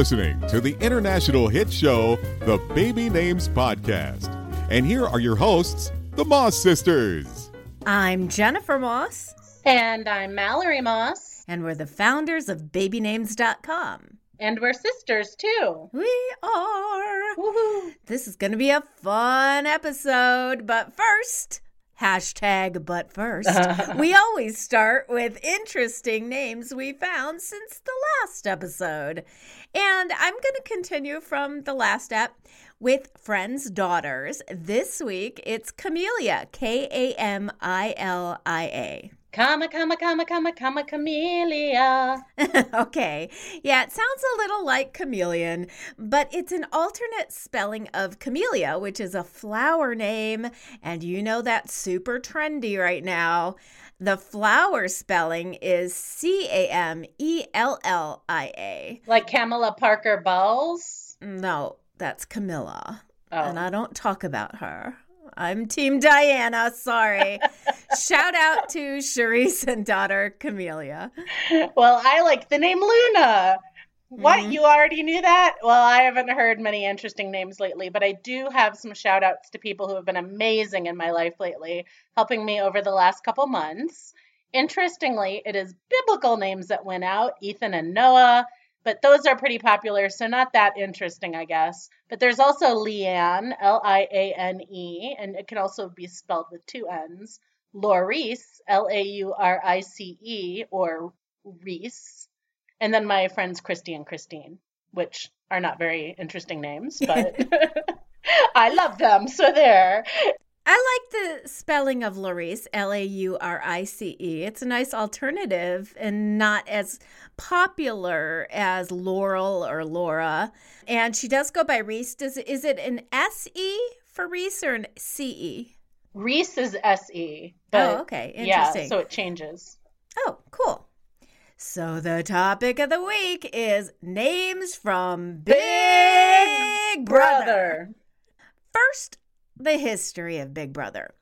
listening to the international hit show, The Baby Names Podcast. And here are your hosts, the Moss Sisters. I'm Jennifer Moss. And I'm Mallory Moss. And we're the founders of babynames.com. And we're sisters too. We are. Woo-hoo. This is going to be a fun episode. But first, hashtag but first, we always start with interesting names we found since the last episode. And I'm going to continue from the last ep with Friends' Daughters. This week, it's Camellia, K A M I L I A. Comma, comma, comma, comma, comma, camellia. okay. Yeah, it sounds a little like chameleon, but it's an alternate spelling of camellia, which is a flower name. And you know that's super trendy right now. The flower spelling is C A M E L L I A. Like Camilla Parker Bowles? No, that's Camilla. Oh. And I don't talk about her. I'm Team Diana. Sorry. Shout out to Charisse and daughter Camelia. Well, I like the name Luna. What? Mm-hmm. You already knew that? Well, I haven't heard many interesting names lately, but I do have some shout outs to people who have been amazing in my life lately, helping me over the last couple months. Interestingly, it is biblical names that went out Ethan and Noah, but those are pretty popular, so not that interesting, I guess. But there's also Liane, L I A N E, and it can also be spelled with two N's. Laurice, L A U R I C E, or Reese. And then my friends Christy and Christine, which are not very interesting names, but I love them, so there. I like the spelling of Laurice, L A U R I C E. It's a nice alternative and not as popular as Laurel or Laura. And she does go by Reese. Does is it an S E for Reese or an C E? Reese is S E. Oh, okay. Interesting. Yeah, so it changes. Oh, cool. So the topic of the week is names from Big, Big Brother. Brother. First, the history of Big Brother.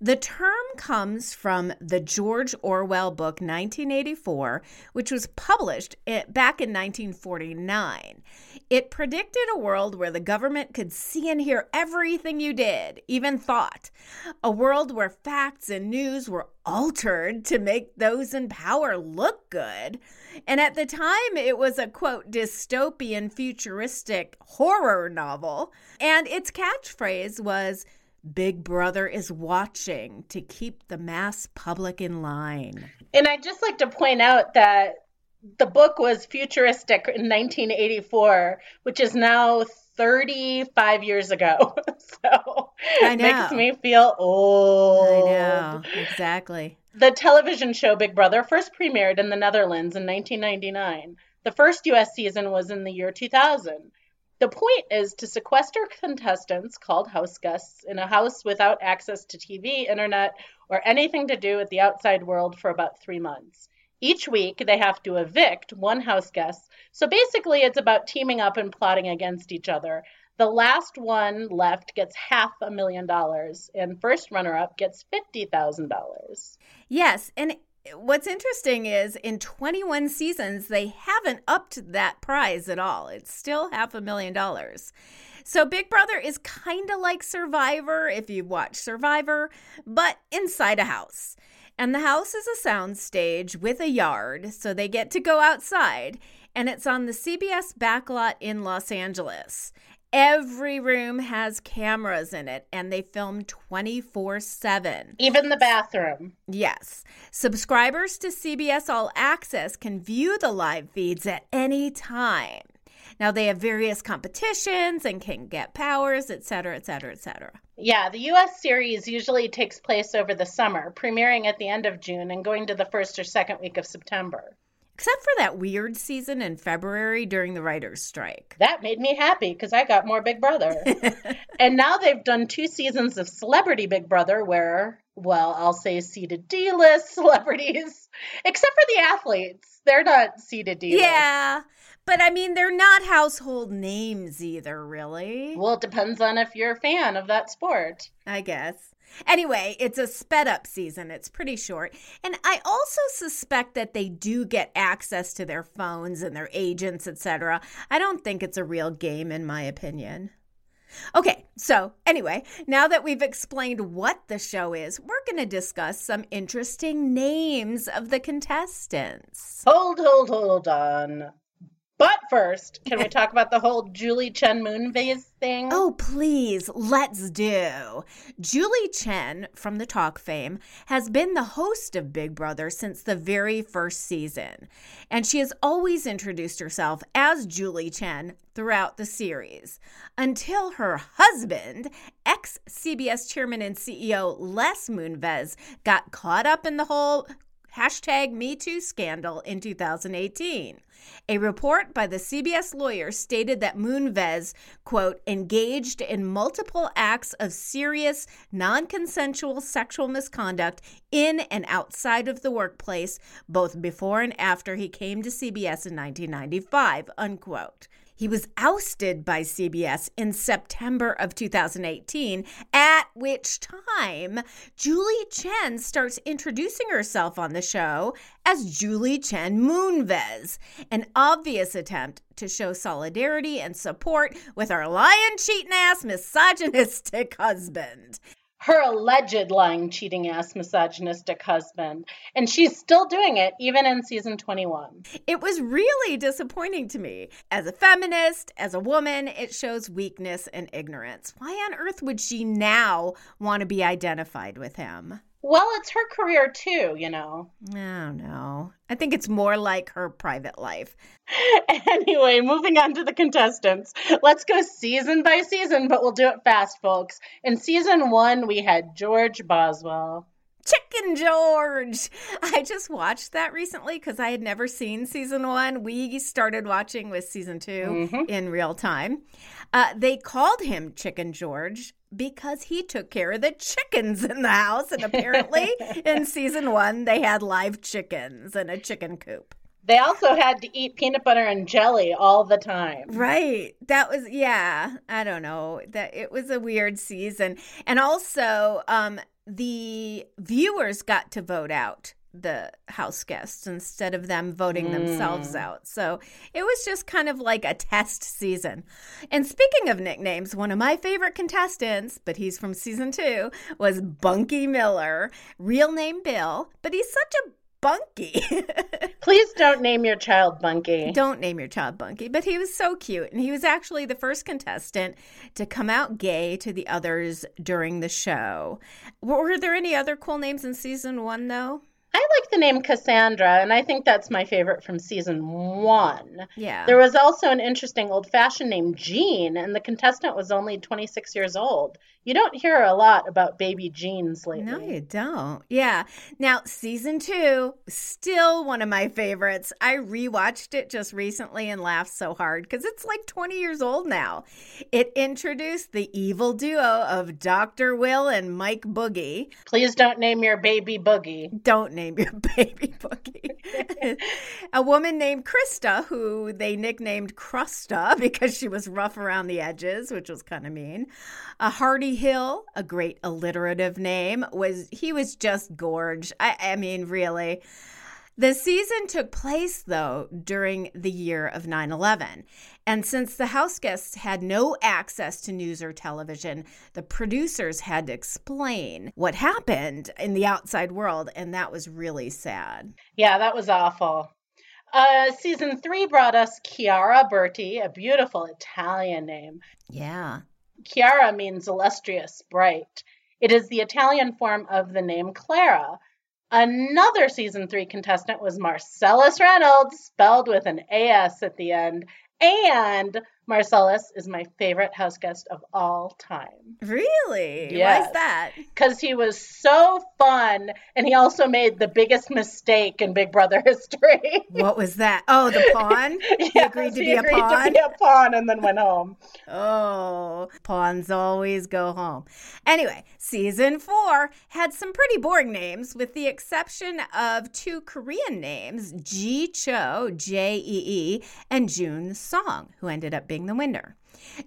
The term comes from the George Orwell book 1984, which was published back in 1949. It predicted a world where the government could see and hear everything you did, even thought. A world where facts and news were altered to make those in power look good. And at the time, it was a quote, dystopian, futuristic horror novel. And its catchphrase was, Big Brother is watching to keep the mass public in line. And I'd just like to point out that the book was futuristic in 1984, which is now 35 years ago. so it makes me feel old. I know, exactly. The television show Big Brother first premiered in the Netherlands in 1999. The first US season was in the year 2000. The point is to sequester contestants called house guests in a house without access to TV, internet, or anything to do with the outside world for about three months. Each week, they have to evict one house guest. So basically, it's about teaming up and plotting against each other. The last one left gets half a million dollars, and first runner up gets $50,000. Yes. And what's interesting is in 21 seasons, they haven't upped that prize at all. It's still half a million dollars. So Big Brother is kind of like Survivor if you watch Survivor, but inside a house. And the house is a sound stage with a yard, so they get to go outside. And it's on the CBS backlot in Los Angeles. Every room has cameras in it and they film 24 7. Even the bathroom. Yes. Subscribers to CBS All Access can view the live feeds at any time. Now they have various competitions and can get powers, et cetera, et cetera, et cetera. Yeah, the US series usually takes place over the summer, premiering at the end of June and going to the first or second week of September. Except for that weird season in February during the writer's strike. That made me happy because I got more Big Brother. and now they've done two seasons of Celebrity Big Brother where, well, I'll say seated D list celebrities, except for the athletes. They're not seated D list. Yeah. But I mean, they're not household names either, really. Well, it depends on if you're a fan of that sport. I guess. Anyway, it's a sped up season. It's pretty short. And I also suspect that they do get access to their phones and their agents, etc. I don't think it's a real game in my opinion. Okay, so anyway, now that we've explained what the show is, we're going to discuss some interesting names of the contestants. Hold, hold, hold on. But first, can we talk about the whole Julie Chen Moonves thing? Oh, please, let's do. Julie Chen from the Talk fame has been the host of Big Brother since the very first season, and she has always introduced herself as Julie Chen throughout the series until her husband, ex CBS chairman and CEO Les Moonves, got caught up in the whole hashtag MeToo scandal in 2018. A report by the CBS lawyer stated that Moonves, quote, engaged in multiple acts of serious, non consensual sexual misconduct in and outside of the workplace, both before and after he came to CBS in 1995, unquote. He was ousted by CBS in September of 2018, at which time Julie Chen starts introducing herself on the show as Julie Chen Moonves, an obvious attempt to show solidarity and support with our lion cheating ass misogynistic husband her alleged lying, cheating ass, misogynistic husband. And she's still doing it even in season 21. It was really disappointing to me. As a feminist, as a woman, it shows weakness and ignorance. Why on earth would she now want to be identified with him? Well, it's her career too, you know. Oh, no. I think it's more like her private life. anyway, moving on to the contestants. Let's go season by season, but we'll do it fast, folks. In season one, we had George Boswell. Chicken George. I just watched that recently because I had never seen season one. We started watching with season 2 mm-hmm. in real time. Uh, they called him Chicken George because he took care of the chickens in the house. And apparently, in season one, they had live chickens in a chicken coop. They also had to eat peanut butter and jelly all the time. Right. That was yeah, I don't know. That it was a weird season. And also um the viewers got to vote out the house guests instead of them voting mm. themselves out. So it was just kind of like a test season. And speaking of nicknames, one of my favorite contestants, but he's from season two, was Bunky Miller, real name Bill, but he's such a Bunky. Please don't name your child Bunky. Don't name your child Bunky. But he was so cute. And he was actually the first contestant to come out gay to the others during the show. Were there any other cool names in season one, though? I like the name Cassandra, and I think that's my favorite from season one. Yeah. There was also an interesting old fashioned name, Jean, and the contestant was only 26 years old. You don't hear a lot about baby Jeans lately. No, you don't. Yeah. Now, season two, still one of my favorites. I rewatched it just recently and laughed so hard because it's like 20 years old now. It introduced the evil duo of Dr. Will and Mike Boogie. Please don't name your baby Boogie. Don't name your baby Boogie. a woman named Krista, who they nicknamed Crusta because she was rough around the edges, which was kind of mean. A Hardy Hill, a great alliterative name, was he was just gorge. I, I mean, really. The season took place, though, during the year of 9 11. And since the house guests had no access to news or television, the producers had to explain what happened in the outside world. And that was really sad. Yeah, that was awful. Uh, season three brought us Chiara Berti, a beautiful Italian name. Yeah. Chiara means illustrious, bright. It is the Italian form of the name Clara. Another season three contestant was Marcellus Reynolds, spelled with an AS at the end, and Marcellus is my favorite house guest of all time. Really? Yes. Why's that? Because he was so fun and he also made the biggest mistake in Big Brother history. What was that? Oh, the pawn? He Yes, agreed to he be a agreed pawn? to be a pawn and then went home. Oh, pawns always go home. Anyway, season four had some pretty boring names, with the exception of two Korean names, Jee Choe, J E E, and Jun Song, who ended up being the winner.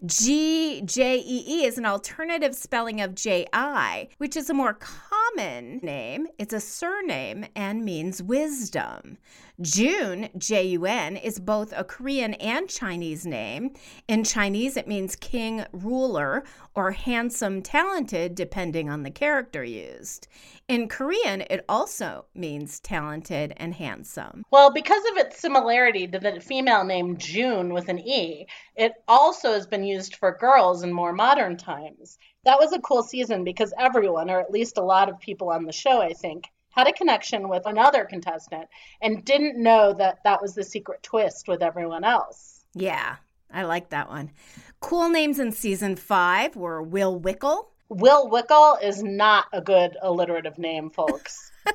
G J E E is an alternative spelling of J I, which is a more common name. It's a surname and means wisdom. June, J U N, is both a Korean and Chinese name. In Chinese, it means king, ruler, or handsome, talented, depending on the character used. In Korean, it also means talented and handsome. Well, because of its similarity to the female name June with an E, it also has been used for girls in more modern times. That was a cool season because everyone, or at least a lot of people on the show, I think, had a connection with another contestant and didn't know that that was the secret twist with everyone else. Yeah, I like that one. Cool names in season five were Will Wikle. Will Wikle is not a good alliterative name, folks. I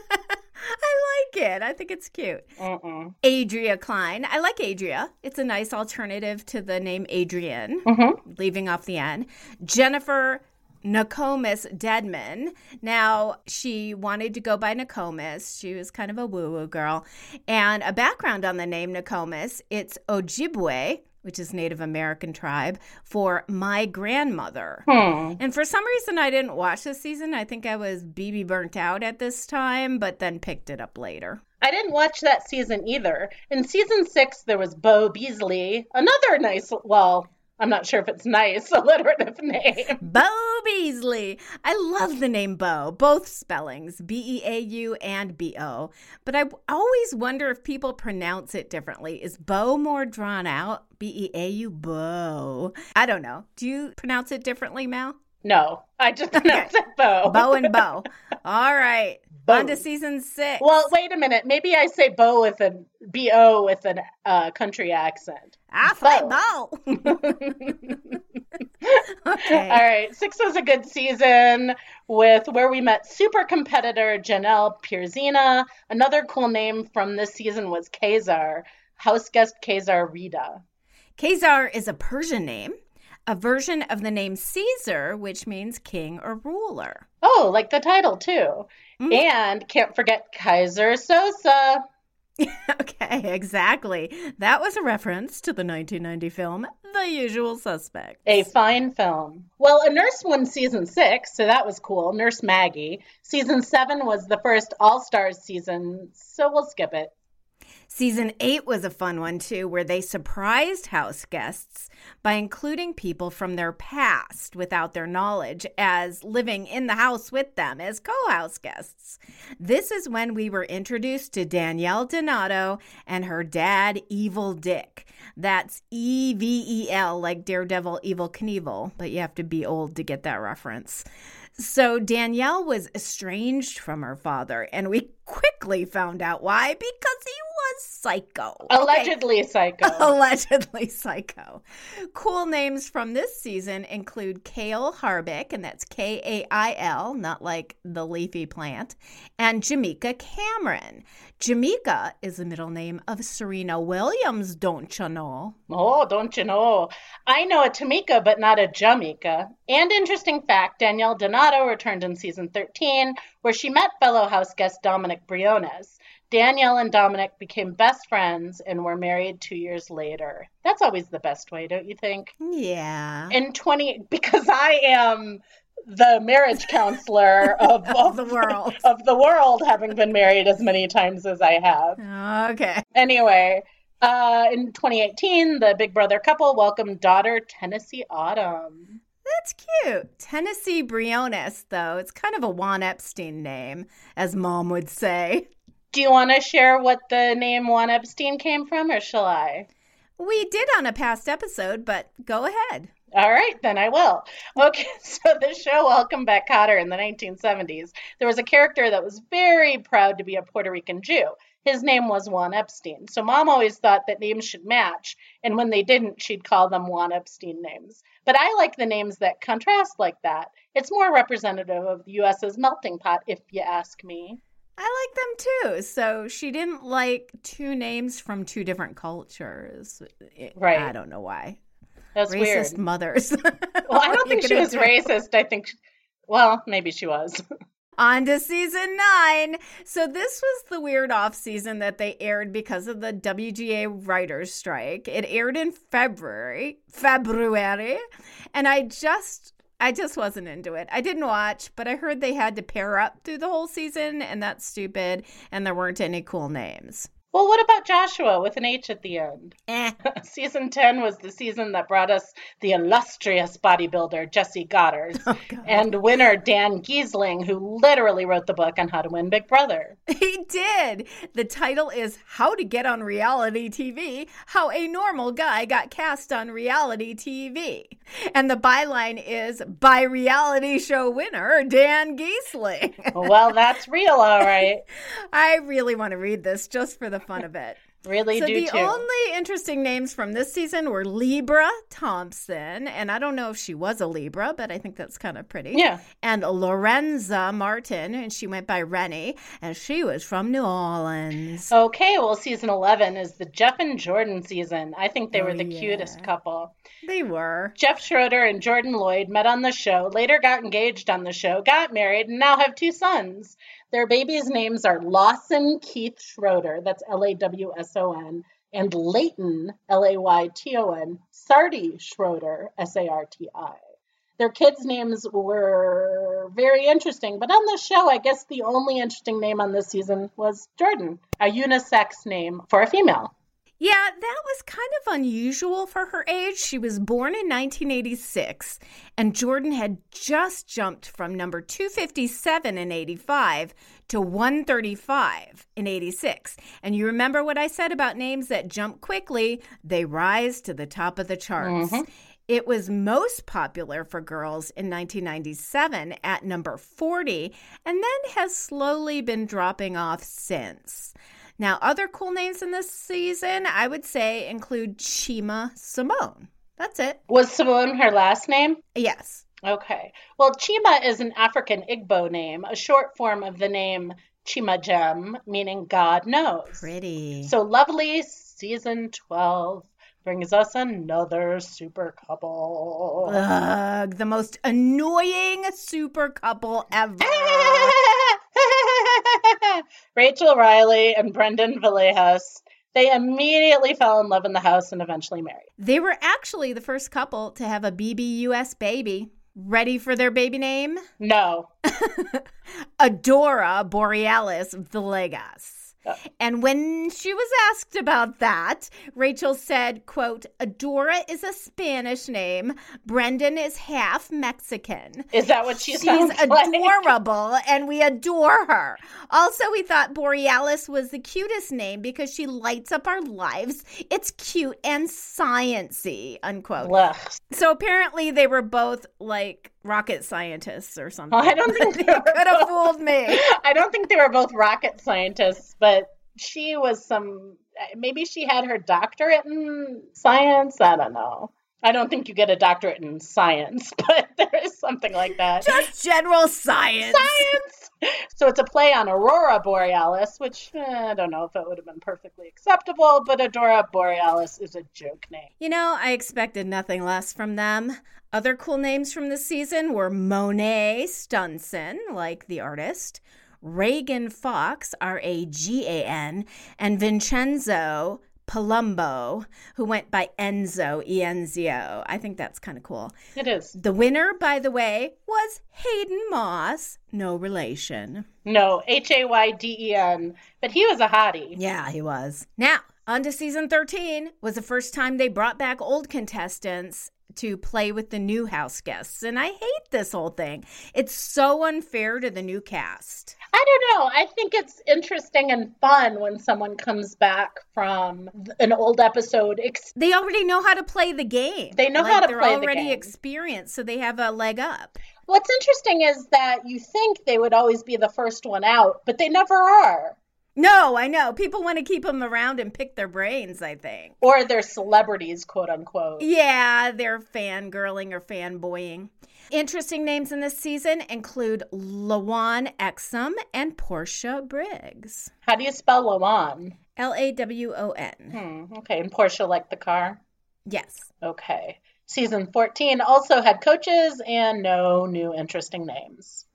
like it. I think it's cute. Mm-mm. Adria Klein. I like Adria. It's a nice alternative to the name Adrian, Mhm. leaving off the N. Jennifer Nakomis Dedmon. Now, she wanted to go by Nakomis. She was kind of a woo woo girl. And a background on the name Nokomis it's Ojibwe, which is Native American tribe, for my grandmother. Hmm. And for some reason, I didn't watch this season. I think I was BB burnt out at this time, but then picked it up later. I didn't watch that season either. In season six, there was Beau Beasley, another nice, well, I'm not sure if it's nice, alliterative name. Beau Beasley. I love the name Bo, both spellings, B E A U and B O. But I always wonder if people pronounce it differently. Is Bo more drawn out? B E A U, Bo. I don't know. Do you pronounce it differently, Mal? No, I just pronounced it Bo. Bo and Bo. All right. Bo. On to season six. Well, wait a minute. Maybe I say Bo with an B O with an uh, country accent. I say Bo. okay. All right, six was a good season with where we met super competitor Janelle Pierzina. Another cool name from this season was Kaysar, house guest Kaysar Ridha. Kaysar is a Persian name, a version of the name Caesar, which means king or ruler. Oh, like the title too. Mm. And can't forget Keyser Söze. okay, exactly. That was a reference to the 1990 film The Usual Suspect. A fine film. Well, a nurse won season six, so that was cool. Nurse Maggie. Season seven was the first All Stars season, so we'll skip it. Season 8 was a fun one too, where they surprised house guests by including people from their past without their knowledge as living in the house with them as co house guests. This is when we were introduced to Danielle Donato and her dad, Evel Dick. That's E V E L, like Daredevil Evel Knievel, but you have to be old to get that reference. So Danielle was estranged from her father, and we quickly found out why because he was psycho. Okay. Allegedly psycho. Allegedly psycho. Cool names from this season include Kail Harbick, and that's K A I L, not like the leafy plant, and Jamaica Cameron. Jamaica is the middle name of Serena Williams, don't you know? Oh, don't you know? I know a Tamika, but not a Jamaica. And interesting fact Danielle Donato returned in season 13, where she met fellow house guest Dominic Briones. Danielle and Dominic became best friends and were married two years later. That's always the best way, don't you think? Yeah. In 20, because I am the marriage counselor of, Of the world. of the world, having been married as many times as I have. Okay. Anyway, uh, in 2018, the Big Brother couple welcomed daughter Tennessee Autumn. That's cute. Tennessee Briones, though, it's kind of a Juan Epstein name, as mom would say. Do you want to share what the name Juan Epstein came from, or shall I? We did on a past episode, but go ahead. All right, then I will. Okay, so the show Welcome Back Kotter in the 1970s, there was a character that was very proud to be a Puerto Rican Jew. his name was Juan Epstein. So mom always thought that names should match, and when they didn't, she'd call them Juan Epstein names. But I like the names that contrast like that. It's more representative of the US's melting pot, if you ask me. I like them too. So she didn't like two names from two different cultures. Right. I don't know why. That's Racist weird. mothers. Well, I don't What are you think she was do? racist. I think, well, maybe she was. On to season nine. So this was the weird off season that they aired because of the WGA writers strike. It aired in February, February, and I just I just wasn't into it. I didn't watch, but I heard they had to pair up through the whole season, and that's stupid. And there weren't any cool names. Well, what about Joshua with an H at the end? Eh. season 10 was the season that brought us the illustrious bodybuilder Jesse Godderz Oh, and winner Dan Gheesling, who literally wrote the book on how to win Big Brother. He did. The title is How to Get on Reality TV How a Normal Guy Got Cast on Reality TV. And the byline is By Reality Show Winner Dan Gheesling. well, that's real, all right. I really want to read this just for the fun of it. Really so do the too. only interesting names from this season were Libra Thompson, and I don't know if she was a Libra, but I think that's kind of pretty. Yeah. And Lorenza Martin, and she went by Rennie, and she was from New Orleans. Okay, well, season 11 is the Jeff and Jordan season. I think they Oh, were the yeah. cutest couple. They were. Jeff Schroeder and Jordan Lloyd met on the show, later got engaged on the show, got married, and now have two sons. Their babies' names are Lawson Keith Schroeder, that's L A W S O N, and Layton, L A Y T O N, Sarti Schroeder, S A R T I. Their kids' names were very interesting, but on the show, I guess the only interesting name on this season was Jordan, a unisex name for a female. Yeah, that was kind of unusual for her age. She was born in 1986, and Jordan had just jumped from number 257 in 85 to 135 in 86. And you remember what I said about names that jump quickly, they rise to the top of the charts. Mm-hmm. It was most popular for girls in 1997 at number 40 and then has slowly been dropping off since. Now, other cool names in this season, I would say, include Chima Simone. That's it. Was Simone her last name? Yes. Okay. Well, Chima is an African Igbo name, a short form of the name Chima Chimajem, meaning God knows. Pretty. So lovely season 12 brings us another super couple. Ugh, the most annoying super couple ever. Rachel Reilly and Brendon Villegas. They immediately fell in love in the house and eventually married. They were actually the first couple to have a BBUS baby. Ready for their baby name? No. Adora Borealis Villegas. And when she was asked about that, Rachel said, quote, Adora is a Spanish name. Brendon is half Mexican. Is that what she She's sounds like? adorable and we adore her. Also, we thought Borealis was the cutest name because she lights up our lives. It's cute and sciency, unquote. Ugh. So apparently they were both like rocket scientists or oh, something. Well, I don't think they they could have fooled me. I don't think they were both rocket scientists, but she was some. Maybe she had her doctorate in science. I don't know. I don't think you get a doctorate in science, but there is something like that. Just general science. science. So it's a play on Aurora Borealis, which eh, I don't know if it would have been perfectly acceptable, but Aurora Borealis is a joke name. You know, I expected nothing less from them. Other cool names from this season were Monet Stunson, like the artist, Ragan Fox, R A G A N, and Vincenzo Palumbo, who went by Enzo, E N Z O. I think that's kind of cool. It is. The winner, by the way, was Hayden Moss, no relation. No, H A Y D E N, but he was a hottie. Yeah, he was. Now, on to season 13 was the first time they brought back old contestants to play with the new house guests. And I hate this whole thing. It's so unfair to the new cast. I don't know. I think it's interesting and fun when someone comes back from an old episode. They already know how to play the game. They know Like, how to play. they're already game. experienced, so they have a leg up. What's interesting is that you think they would always be the first one out, but they never are. No, I know. People want to keep them around and pick their brains, I think. Or they're celebrities, quote unquote. Yeah, they're fangirling or fanboying. Interesting names in this season include Lawon Exum and Porsche Briggs. How do you spell Lawon? L A W O N. Hmm, okay, and Porsche like the car? Yes. Okay. Season 14 also had coaches and no new interesting names.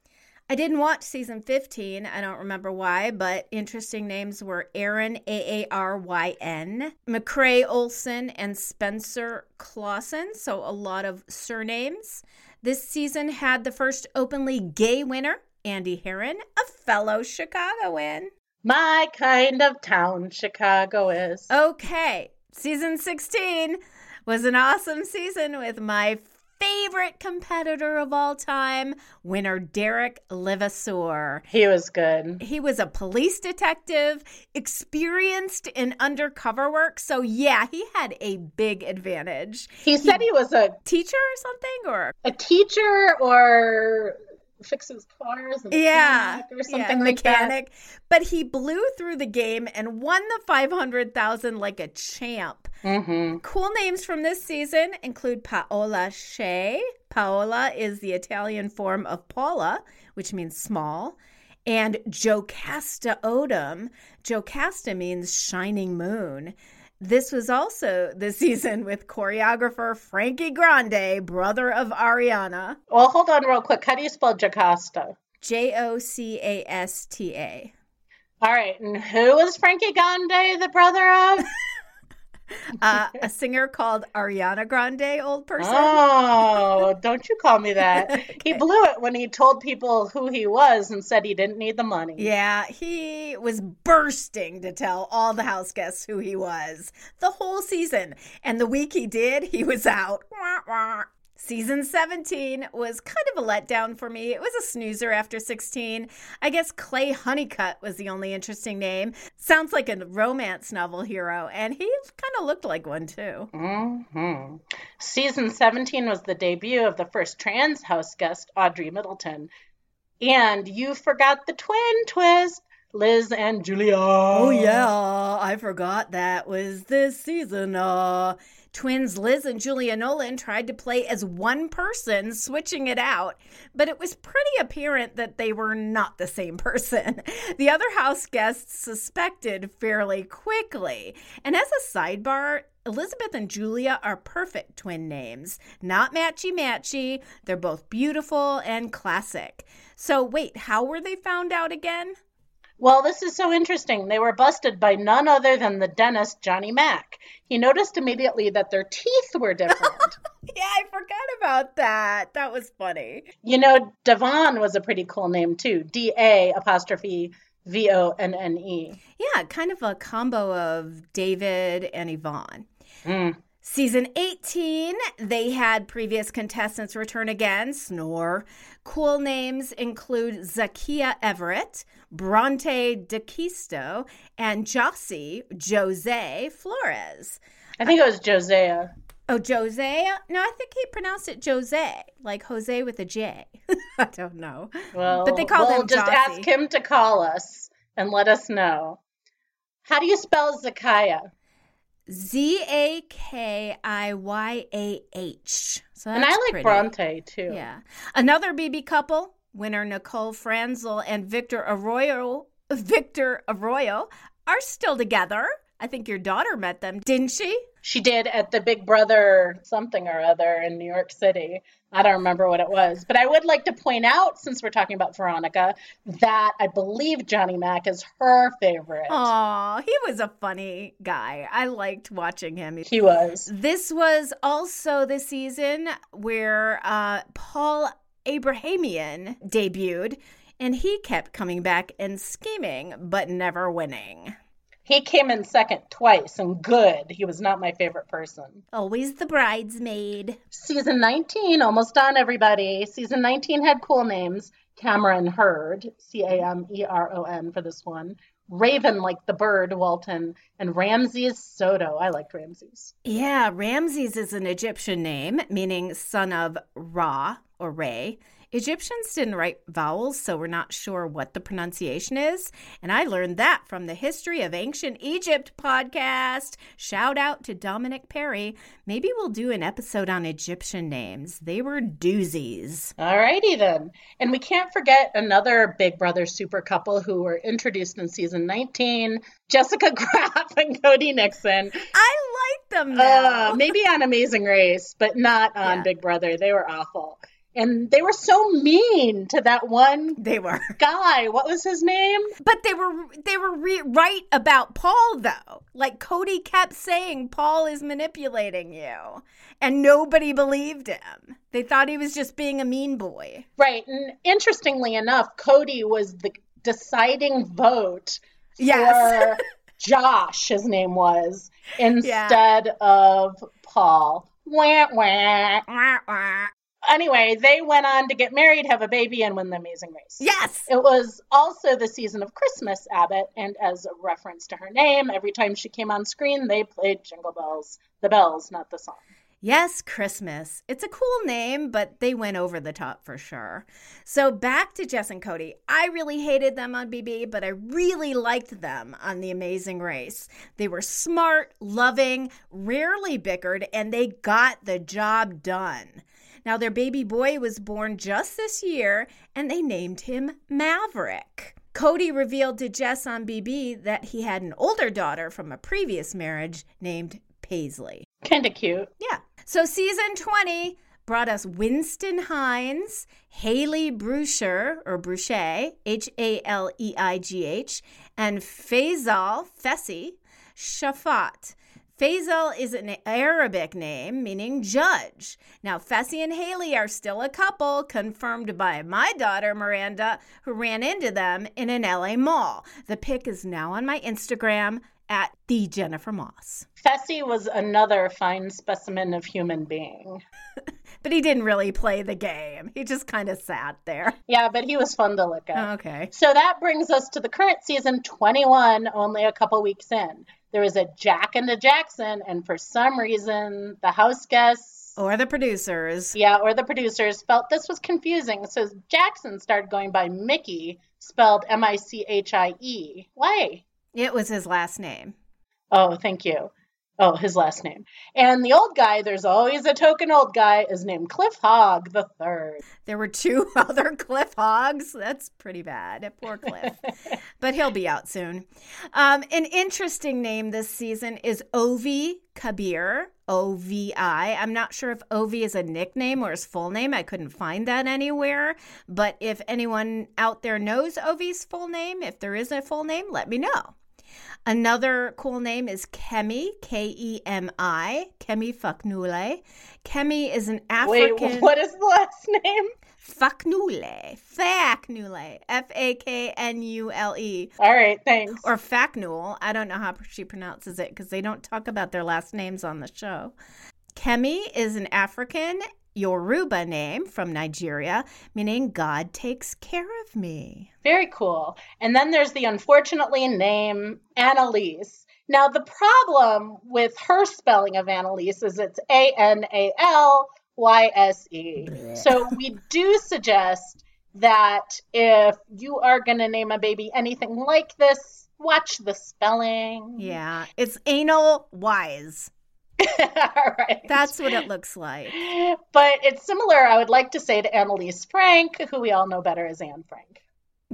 I didn't watch season 15. I don't remember why, but interesting names were Aaryn, A A R Y N, McCrae Olson, and Spencer Clawson. So a lot of surnames. This season had the first openly gay winner, Andy Herren, a fellow Chicagoan. My kind of town, Chicago is. Okay, season 16 was an awesome season with my favorite competitor of all time, winner Derek Levasseur. He was good. He was a police detective, experienced in undercover work. So, yeah, he had a big advantage. He said he was a Teacher or something? Or a teacher or fixes cars and yeah, or something yeah, like that. mechanic. But he blew through the game and won the 500,000 like a champ. hmm Cool names from this season include Paola Shea. Paola is the Italian form of Paula, which means small. And Jocasta Odom. Jocasta means shining moon. This was also the season with choreographer Frankie Grande, brother of Ariana. Well, hold on real quick. How do you spell Jocasta? J O C A S T A. All right, and who was Frankie Grande the brother of? Uh, a singer called Ariana Grande, old person. Oh, don't you call me that. He blew it when he told people who he was and said he didn't need the money. Yeah, he was bursting to tell all the house guests who he was the whole season. And the week he did, he was out. Wah, wah. Season 17 was kind of a letdown for me. It was a snoozer after 16. I guess Clay Honeycutt was the only interesting name. Sounds like a romance novel hero, and he kind of looked like one too. hmm Season 17 was the debut of the first trans house guest, Audrey Middleton. And you forgot the twin twist, Liz and Julia. Oh yeah, I forgot that was this season. Uh twins Liz and Julia Nolan tried to play as one person, switching it out, but it was pretty apparent that they were not the same person. The other house guests suspected fairly quickly. And as a sidebar, Elizabeth and Julia are perfect twin names. Not matchy matchy. They're both beautiful and classic. So, wait, how were they found out again? Well, this is so interesting. They were busted by none other than the dentist, Johnny Mack. He noticed immediately that their teeth were different. Yeah, I forgot about that. That was funny. you know, Da'Vonne was a pretty cool name too. D A apostrophe V O N N E. Yeah, kind of a combo of David and Yvonne. Mm. Season 18, they had previous contestants return again, snore. Cool names include Zakiyah Everett, Bronte D'Acquisto, and Jossie Jose Flores. I think it was Jozea. Oh, Jose? No, I think he pronounced it Jose, like Jose with a J. I don't know. Well, But they called we'll him just Jossie. ask him to call us and let us know. How do you spell Zakiyah? Z A K I Y A H. So And I like pretty. Bronte too. Yeah. Another BB couple, winner Nicole Franzel and Victor Arroyo, Victor Arroyo, are still together. I think your daughter met them, didn't she? She did at the Big Brother something or other in New York City. I don't remember what it was. But I would like to point out, since we're talking about Veronica, that I believe Johnny Mack is her favorite. Aw, he was a funny guy. I liked watching him. He was. This was also the season where uh, Paul Abrahamian debuted, and he kept coming back and scheming, but never winning. He came in second twice and good. He was not my favorite person. Always the bridesmaid. Season 19, almost done, everybody. Season 19 had cool names. Cameron Heard, C A M E R O N for this one. Raven, like the bird, Walton, and Ramses Soto. I liked Ramses. Yeah, Ramses is an Egyptian name meaning son of Ra or Re. Egyptians didn't write vowels, so we're not sure what the pronunciation is. And I learned that from the History of Ancient Egypt podcast. Shout out to Dominic Perry. Maybe we'll do an episode on Egyptian names. They were doozies. Alrighty then. And we can't forget another Big Brother super couple who were introduced in season 19 Jessica Graf and Cody Nickson. I like them now. Uh, maybe on Amazing Race, but not on Yeah. Big Brother. They were awful. And they were so mean to that one They were. guy. What was his name? But they were they were re- right about Paul though. Like Cody kept saying Paul is manipulating you, and nobody believed him. They thought he was just being a mean boy. Right. And interestingly enough, Cody was the deciding vote Yes. for Josh, his name was, instead of Paul. Wah, wah. Wah, wah. Anyway, they went on to get married, have a baby, and win the Amazing Race. yes. It was also the season of Christmas, Abbott, and as a reference to her name, every time she came on screen, they played Jingle Bells. The bells, not the song. Yes, Christmas. It's a cool name, but they went over the top for sure. So back to Jess and Cody. I really hated them on BB, but I really liked them on The Amazing Race. They were smart, loving, rarely bickered, and they got the job done. Now, their baby boy was born just this year, and they named him Maverick. Cody revealed to Jess on BB that he had an older daughter from a previous marriage named Paisley. Kind of cute. Yeah. So season 20 brought us Winston Hines, Haleigh Broucher or Bruchet, H A L E I G H, and Faisal Fessy Shafaat. Faisal is an Arabic name meaning judge. Now, Fessy and Haleigh are still a couple, confirmed by my daughter Miranda, who ran into them in an LA mall. The pic is now on my Instagram at the Jennifer Moss. Fessy was another fine specimen of human being. But he didn't really play the game. He just kind of sat there. Yeah, but he was fun to look at. Okay. So that brings us to the current season 21, only a couple weeks in. There was a Jack and a Jackson, and for some reason, the house guests, Or the producers. yeah, or the producers felt this was confusing. So Jackson started going by Michie, spelled M I C H I E. Why? It was his last name. Oh, thank you. Oh, his last name. And the old guy, there's always a token old guy, is named Cliff Hogg the third. There were two other Cliff Hogs. That's pretty bad. Poor Cliff. but he'll be out soon. Um, an interesting name this season is Ovi Kabir. O V I. I'm not sure if Ovi is a nickname or his full name. I couldn't find that anywhere. But if anyone out there knows Ovi's full name, if there is a full name, let me know. Another cool name is Kemi, K E M I, Kemi Faknule. Kemi is an African. Wait, what is the last name? Faknule. Faknule. F A K N U L E. All right, thanks. Or Faknul. I don't know how she pronounces it because they don't talk about their last names on the show. Kemi is an African Yoruba name from Nigeria, meaning God takes care of me. Very cool. And then there's the unfortunately name Analyse. Now, the problem with her spelling of Analyse is it's A N A L Y S E. So we do suggest that if you are going to name a baby anything like this, watch the spelling. Yeah, it's anal wise. Right. That's what it looks like. But it's similar, I would like to say, to Annelies Frank, who we all know better as Anne Frank.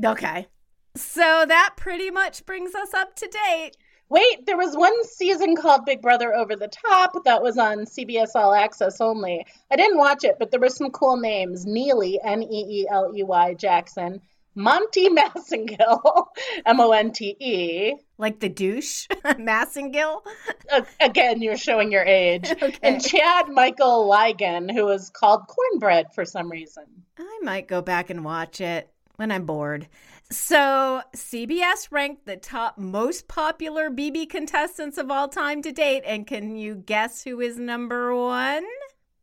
Okay. So that pretty much brings us up to date. Wait, there was one season called Big Brother Over the Top that was on CBS All Access only. I didn't watch it, but there were some cool names. Neeley, N E E L E Y Jackson, Monte Massengill, M O N T E. Like the douche, Massengill. Again, you're showing your age. Okay. And Chad Michael Ligon, who is called Cornbread for some reason. I might go back and watch it when I'm bored. So, CBS ranked the top most popular BB contestants of all time to date. And can you guess who is number one?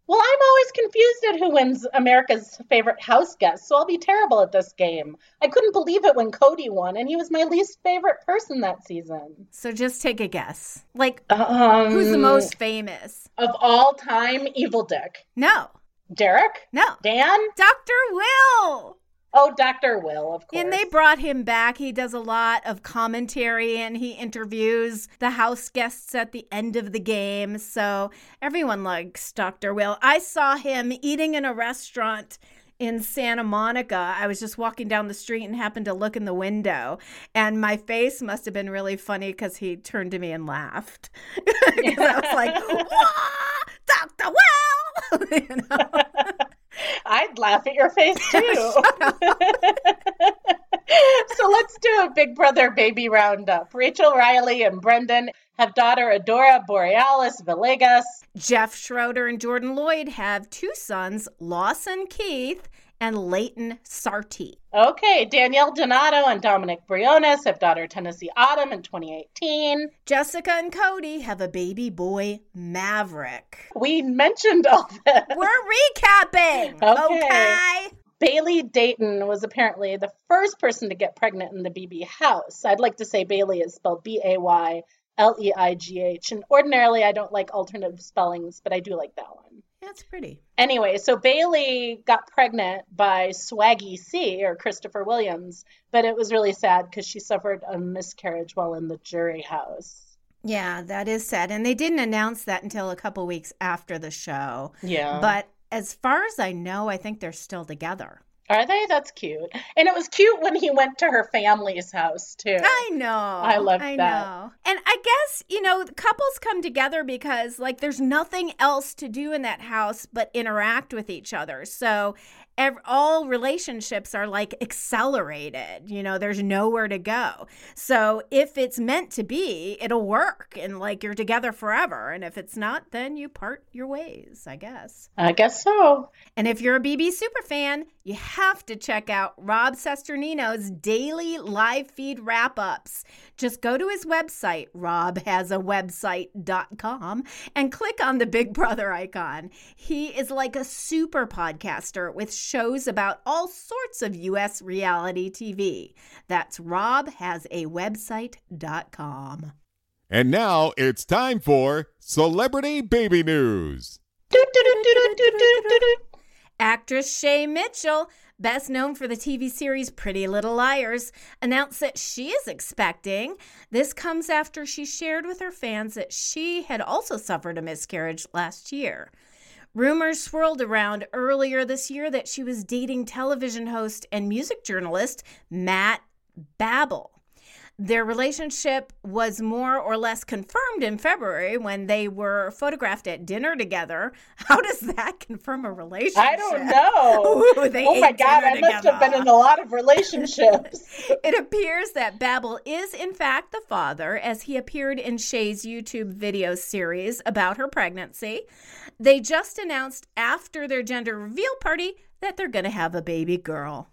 Well, I'm always confused at who wins America's favorite house guest, so I'll be terrible at this game. I couldn't believe it when Cody won, and he was my least favorite person that season. So, just take a guess. Like, Um, who's the most famous? of all time? Evel Dick. No, Derek? No. Dan? Dr. Will. Oh, Dr. Will, of course. And they brought him back. He does a lot of commentary and he interviews the house guests at the end of the game. So everyone likes Dr. Will. I saw him eating in a restaurant in Santa Monica. I was just walking down the street and happened to look in the window, and my face must have been really funny because he turned to me and laughed. Because I was like, Dr. Will! you know? I'd laugh at your face too. so let's do a Big Brother baby roundup. Rachel Reilly and Brendon have daughter Adora Borealis Villegas. Jeff Schroeder and Jordan Lloyd have two sons, Lawson Keith and Layton Sarti. Okay, Danielle Donato and Dominic Briones have daughter Tennessee Autumn in 2018. Jessica and Cody have a baby boy, Maverick. We mentioned all this. We're recapping. Okay. okay. Bayleigh Dayton was apparently the first person to get pregnant in the BB house. I'd like to say Bayleigh is spelled B A Y L E I G H. And ordinarily, I don't like alternative spellings, but I do like that one. That's pretty. Anyway, so Bayleigh got pregnant by Swaggy C or Christopher Williams, but it was really sad because she suffered a miscarriage while in the jury house. Yeah, that is sad. And they didn't announce that until a couple weeks after the show. Yeah. But as far as I know, I think they're still together. Are they? That's cute. And it was cute when he went to her family's house too. I know. I loved I that. know. And I guess, you know, couples come together because like there's nothing else to do in that house but interact with each other. So ev- all relationships are like accelerated. You know, there's nowhere to go. So if it's meant to be, it'll work and like you're together forever. And if it's not, then you part your ways, I guess. I guess so. And if you're a BB super fan, you have to check out Rob Cesternino's daily live feed wrap ups. Just go to his website, robhasawebsite.com, and click on the Big Brother icon. He is like a super podcaster with shows about all sorts of U.S. reality TV. That's robhasawebsite.com. And now it's time for Celebrity Baby News. Actress Shay Mitchell, best known for the TV series Pretty Little Liars, announced that she is expecting. This comes after she shared with her fans that she had also suffered a miscarriage last year. Rumors swirled around earlier this year that she was dating television host and music journalist Matt Babel. Their relationship was more or less confirmed in February when they were photographed at dinner together. How does that confirm a relationship? I don't know. Ooh, oh my god, I must have been in a lot of relationships. It appears that Babel is, in fact, the father, as he appeared in Shay's YouTube video series about her pregnancy. They just announced after their gender reveal party that they're going to have a baby girl.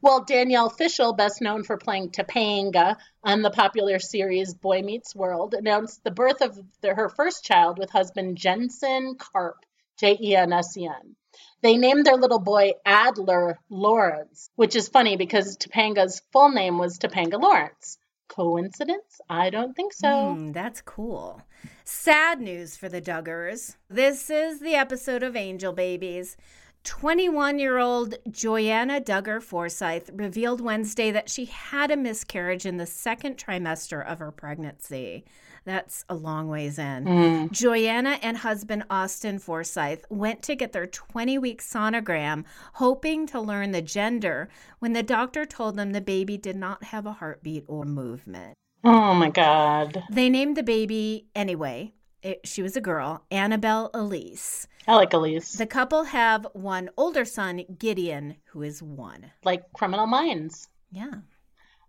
Well, Danielle Fishel, best known for playing Topanga on the popular series Boy Meets World, announced the birth of the, her first child with husband Jensen Karp, J E N S E N. They named their little boy Adler Lawrence, which is funny because Topanga's full name was Topanga Lawrence. Coincidence? I don't think so. Hmm, that's cool. Sad news for the Duggars. This is the episode of Angel Babies. 21 year old Joy-Anna Duggar Forsyth revealed Wednesday that she had a miscarriage in the second trimester of her pregnancy. That's a long ways in. Mm. Joy-Anna and husband Austin Forsyth went to get their 20 week sonogram, hoping to learn the gender, when the doctor told them the baby did not have a heartbeat or movement. Oh my god. They named the baby anyway. It, she was a girl, Annabelle Elise. I like Elise. The couple have one older son, Gideon, who is one. like Criminal Minds. Yeah.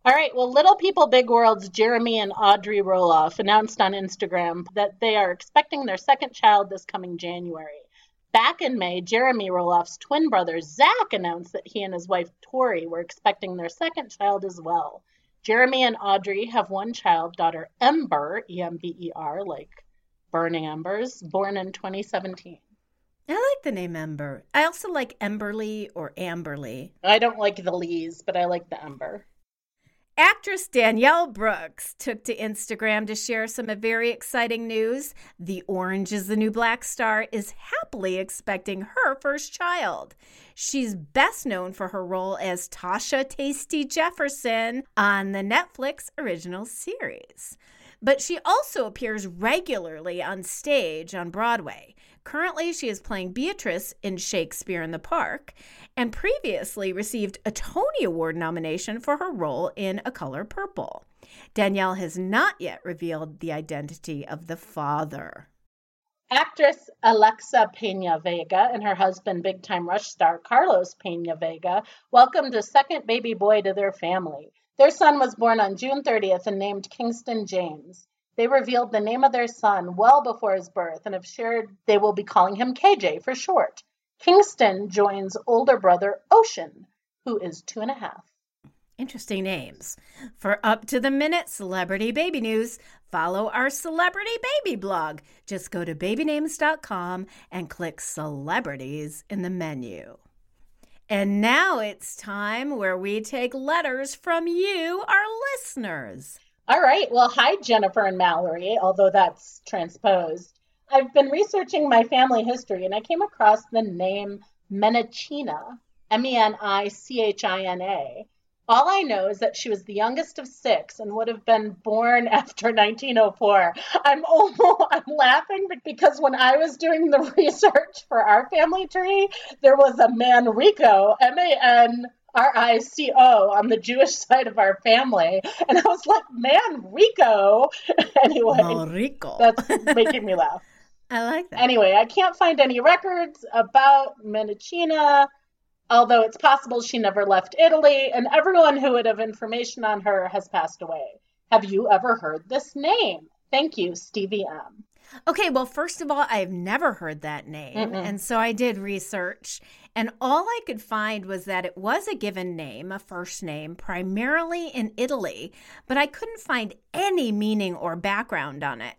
All right, well, Little People Big World's Jeremy and Audrey Roloff announced on Instagram that they are expecting their second child this coming January. Back in May, Jeremy Roloff's twin brother Zach announced that he and his wife Tori were expecting their second child as well. Jeremy and Audrey have one child, daughter Ember, E M B E R, like burning embers, born in 2017. I like the name Ember. I also like Emberly or Amberly. I don't like the Lees, but I like the Ember. Actress Danielle Brooks took to Instagram to share some very exciting news. The Orange is the New Black star is happily expecting her first child. She's best known for her role as Tasha Taystee Jefferson on the Netflix original series. But she also appears regularly on stage on Broadway. Currently, she is playing Beatrice in Shakespeare in the Park and previously received a Tony Award nomination for her role in A Color Purple. Danielle has not yet revealed the identity of the father. Actress Alexa Pena Vega and her husband, big time Rush star Carlos Pena Vega, welcomed a second baby boy to their family. Their son was born on June 30th and named Kingston James. They revealed the name of their son well before his birth and have shared they will be calling him KJ for short. Kingston joins older brother Ocean, who is two and a half. Interesting names. For up to the minute celebrity baby news, follow our celebrity baby blog. Just go to babynames.com and click celebrities in the menu. And now it's time where we take letters from you, our listeners. All right. Well, hi, Jennifer and Mallory, although that's transposed. I've been researching my family history and I came across the name Menichina, M E N I C H I N A. All I know is that she was the youngest of six and would have been born after 1904. I'm almost I'm laughing because when I was doing the research for our family tree, there was a Manrico, M A N R I C O on the Jewish side of our family. And I was like, man, Rico. anyway, Rico. that's making me laugh. I like that. Anyway, I can't find any records about Menichina, although it's possible she never left Italy, and everyone who would have information on her has passed away. Have you ever heard this name? Thank you, Stevie M. Okay, well, first of all, I've never heard that name. Mm-mm. And so I did research, and all I could find was that it was a given name, a first name, primarily in Italy, but I couldn't find any meaning or background on it.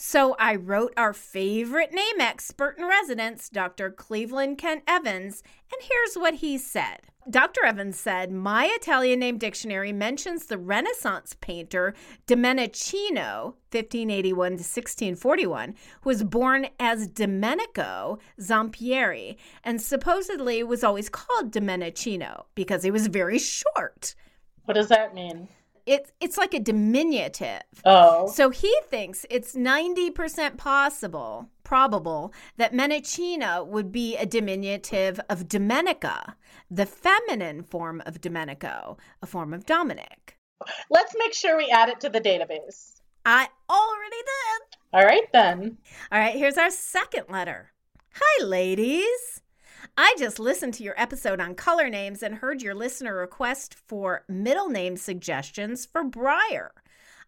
So I wrote our favorite name expert in residence, Dr. Cleveland Kent Evans, and here's what he said. Dr. Evans said, My Italian name dictionary mentions the Renaissance painter Domenichino, 1581 to 1641, who was born as Domenico Zampieri and supposedly was always called Domenichino because he was very short. What does that mean? It's, it's like a diminutive. Oh. So he thinks it's 90% possible, probable, that Menichina would be a diminutive of Domenica, the feminine form of Domenico, a form of Dominic. Let's make sure we add it to the database. I already did. All right, then. All right, here's our second letter. Hi, ladies. I just listened to your episode on color names and heard your listener request for middle name suggestions for Briar.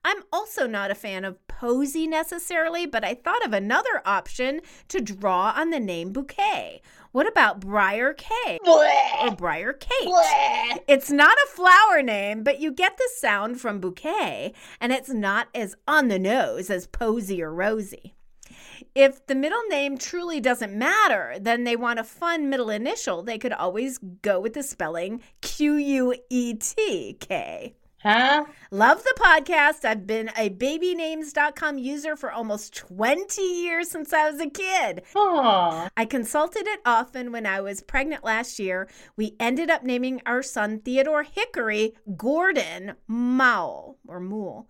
I'm also not a fan of posy necessarily, but I thought of another option to draw on the name Bouquet. What about Briar K or Briar Kate? It's not a flower name, but you get the sound from bouquet, and it's not as on the nose as Posy or Rosie. If the middle name truly doesn't matter, then they want a fun middle initial, they could always go with the spelling Q U E T K. Huh? Love the podcast. I've been a babynames.com user for almost 20 years since I was a kid. Aw. I consulted it often when I was pregnant last year. We ended up naming our son Theodore Hickory Gordon Mowl or Mool,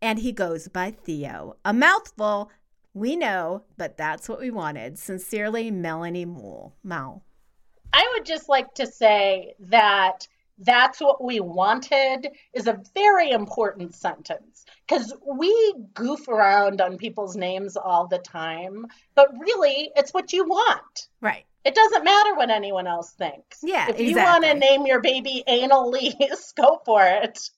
and he goes by Theo. A mouthful, we know, but that's what we wanted. Sincerely, Melanie Mool. Mowl. I would just like to say that that's what we wanted is a very important sentence because we goof around on people's names all the time, but really it's what you want. Right. It doesn't matter what anyone else thinks. Yeah, If you want to name your baby anally, go for it.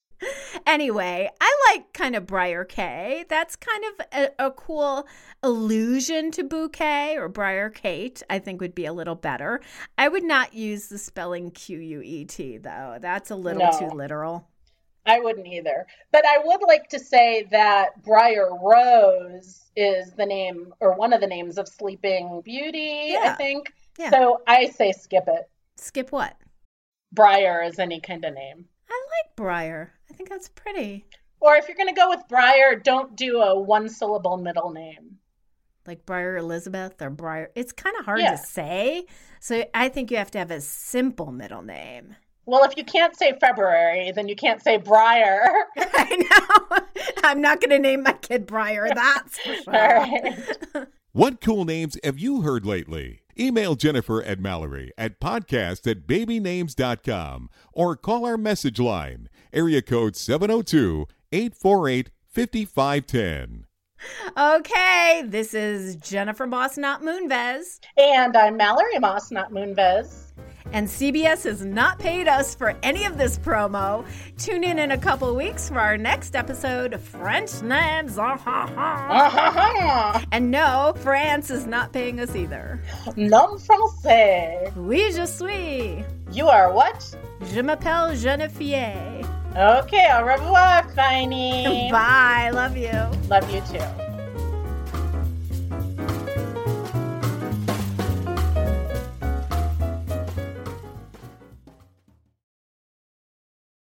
Anyway, I like kind of Briar K. That's kind of a, a cool allusion to bouquet or Briar Kate, I think would be a little better. I would not use the spelling Q U E T, though. That's a little No. too literal. I wouldn't either. But I would like to say that Briar Rose is the name or one of the names of Sleeping Beauty, I think. Yeah. So I say skip it. Skip what? Briar is any kind of name. I Briar. I I think that's pretty. Or if you're going to go with Briar, don't do a one syllable middle name. Like Briar Elizabeth or Briar. It's kind of hard Yeah. to say. So I think you have to have a simple middle name. Well, if you can't say February, then you can't say Briar. I know. I'm not going to name my kid Briar. That's for sure. All right. What cool names have you heard lately? Email Jennifer at Mallory at podcast at babynames.com or call our message line, area code 702 848 5510. Okay, this is Jennifer Moss, not Moonves. And I'm Mallory Moss, not Moonves. And CBS has not paid us for any of this promo. Tune in in a couple weeks for our next episode, French Names. Uh-huh. And no, France is not paying us either. Non français. Oui, je suis. You are what? Je m'appelle Genevieve. Okay, au revoir, Kleiny. Bye. Love you. Love you too.